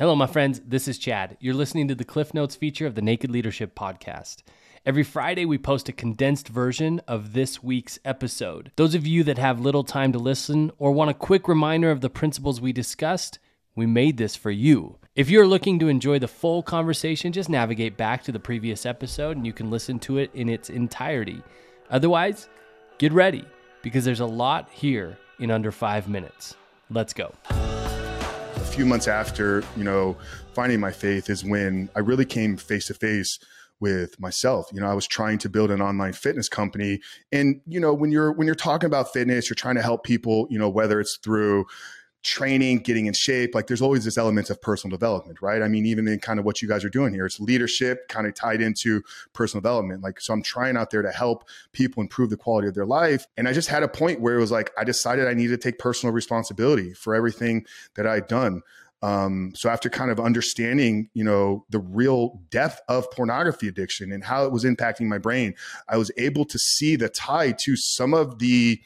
Hello, my friends. This is Chad. You're listening to the Cliff Notes feature of the Naked Leadership Podcast. Every Friday, we post a condensed version of this week's episode. Those of you that have little time to listen or want a quick reminder of the principles we discussed, we made this for you. If you're looking to enjoy the full conversation, just navigate back to the previous episode and you can listen to it in its entirety. Otherwise, get ready because there's a lot here in under five minutes. Let's go few months after, you know, finding my faith is when I really came face to face with myself. You know, I was trying to build an online fitness company and you know, when you're when you're talking about fitness, you're trying to help people, you know, whether it's through training, getting in shape, like there's always this element of personal development, right? I mean, even in kind of what you guys are doing here, it's leadership kind of tied into personal development. Like, so I'm trying out there to help people improve the quality of their life. And I just had a point where it was like, I decided I needed to take personal responsibility for everything that I'd done. Um, so after kind of understanding, you know, the real depth of pornography addiction and how it was impacting my brain, I was able to see the tie to some of the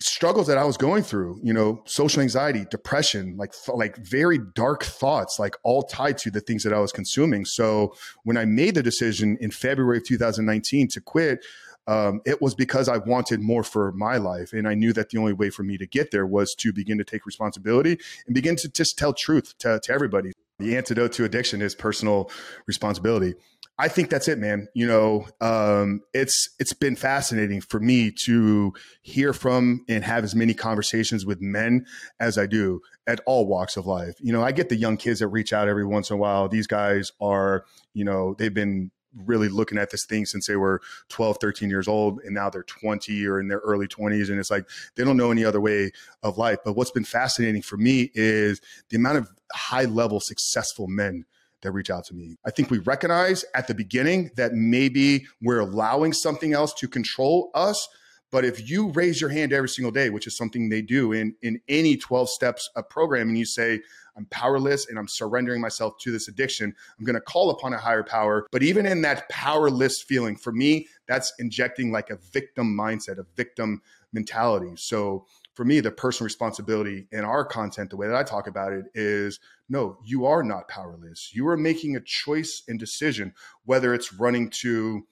struggles that I was going through, you know, social anxiety, depression, like like very dark thoughts, like all tied to the things that I was consuming. So when I made the decision in February of 2019 to quit, um, it was because I wanted more for my life. And I knew that the only way for me to get there was to begin to take responsibility and begin to just tell truth to, to everybody. The antidote to addiction is personal responsibility. I think that's it, man. You know, um, it's it's been fascinating for me to hear from and have as many conversations with men as I do at all walks of life. You know, I get the young kids that reach out every once in a while. These guys are, you know, they've been really looking at this thing since they were 12 13 years old and now they're 20 or in their early 20s and it's like they don't know any other way of life but what's been fascinating for me is the amount of high level successful men that reach out to me. I think we recognize at the beginning that maybe we're allowing something else to control us. But if you raise your hand every single day, which is something they do in, in any 12 steps program, and you say, I'm powerless and I'm surrendering myself to this addiction. I'm going to call upon a higher power. But even in that powerless feeling, for me, that's injecting like a victim mindset, a victim mentality. So for me, the personal responsibility in our content, the way that I talk about it is no, you are not powerless. You are making a choice and decision, whether it's running to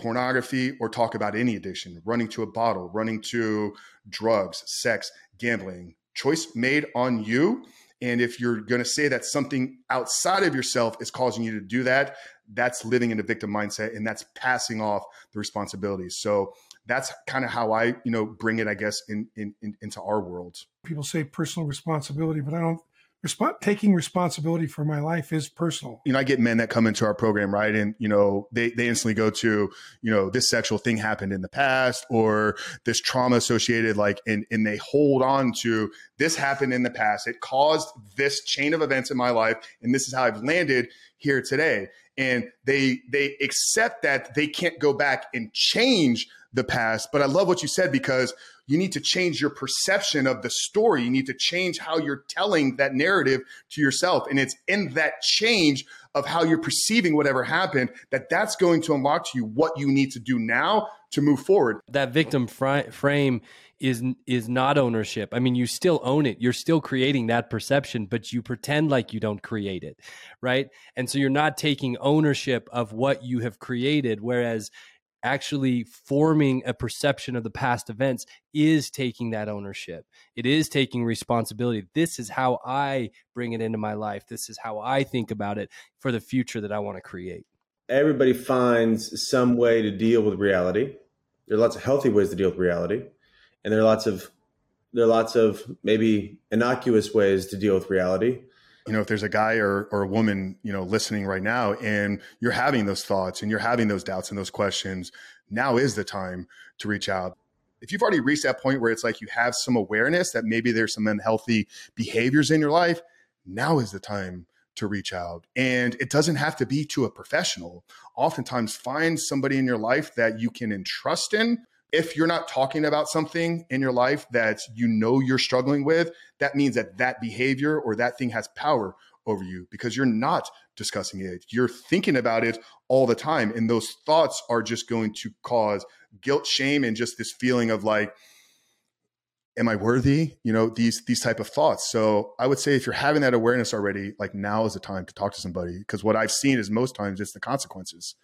pornography or talk about any addiction, running to a bottle, running to drugs, sex, gambling. Choice made on you. And if you're going to say that something outside of yourself is causing you to do that, that's living in a victim mindset and that's passing off the responsibilities. So that's kind of how I, you know, bring it, I guess, in, in, in into our world. People say personal responsibility, but I don't Resp- taking responsibility for my life is personal. You know, I get men that come into our program, right? And, you know, they, they instantly go to, you know, this sexual thing happened in the past or this trauma associated, like, and, and they hold on to this happened in the past. It caused this chain of events in my life. And this is how I've landed here today. And they, they accept that they can't go back and change the past. But I love what you said because you need to change your perception of the story. You need to change how you're telling that narrative to yourself. And it's in that change of how you're perceiving whatever happened that that's going to unlock to you what you need to do now to move forward. That victim fr- frame is is not ownership. I mean, you still own it. You're still creating that perception, but you pretend like you don't create it, right? And so you're not taking ownership of what you have created whereas actually forming a perception of the past events is taking that ownership. It is taking responsibility. This is how I bring it into my life. This is how I think about it for the future that I want to create. Everybody finds some way to deal with reality. There are lots of healthy ways to deal with reality, and there are lots of there are lots of maybe innocuous ways to deal with reality you know if there's a guy or, or a woman you know listening right now and you're having those thoughts and you're having those doubts and those questions now is the time to reach out. If you've already reached that point where it's like you have some awareness that maybe there's some unhealthy behaviors in your life now is the time to reach out. And it doesn't have to be to a professional. Oftentimes find somebody in your life that you can entrust in if you're not talking about something in your life that you know you're struggling with, that means that that behavior or that thing has power over you because you're not discussing it. You're thinking about it all the time. And those thoughts are just going to cause guilt, shame, and just this feeling of like, am I worthy? You know, these these type of thoughts. So I would say if you're having that awareness already, like now is the time to talk to somebody. Because what I've seen is most times it's the consequences.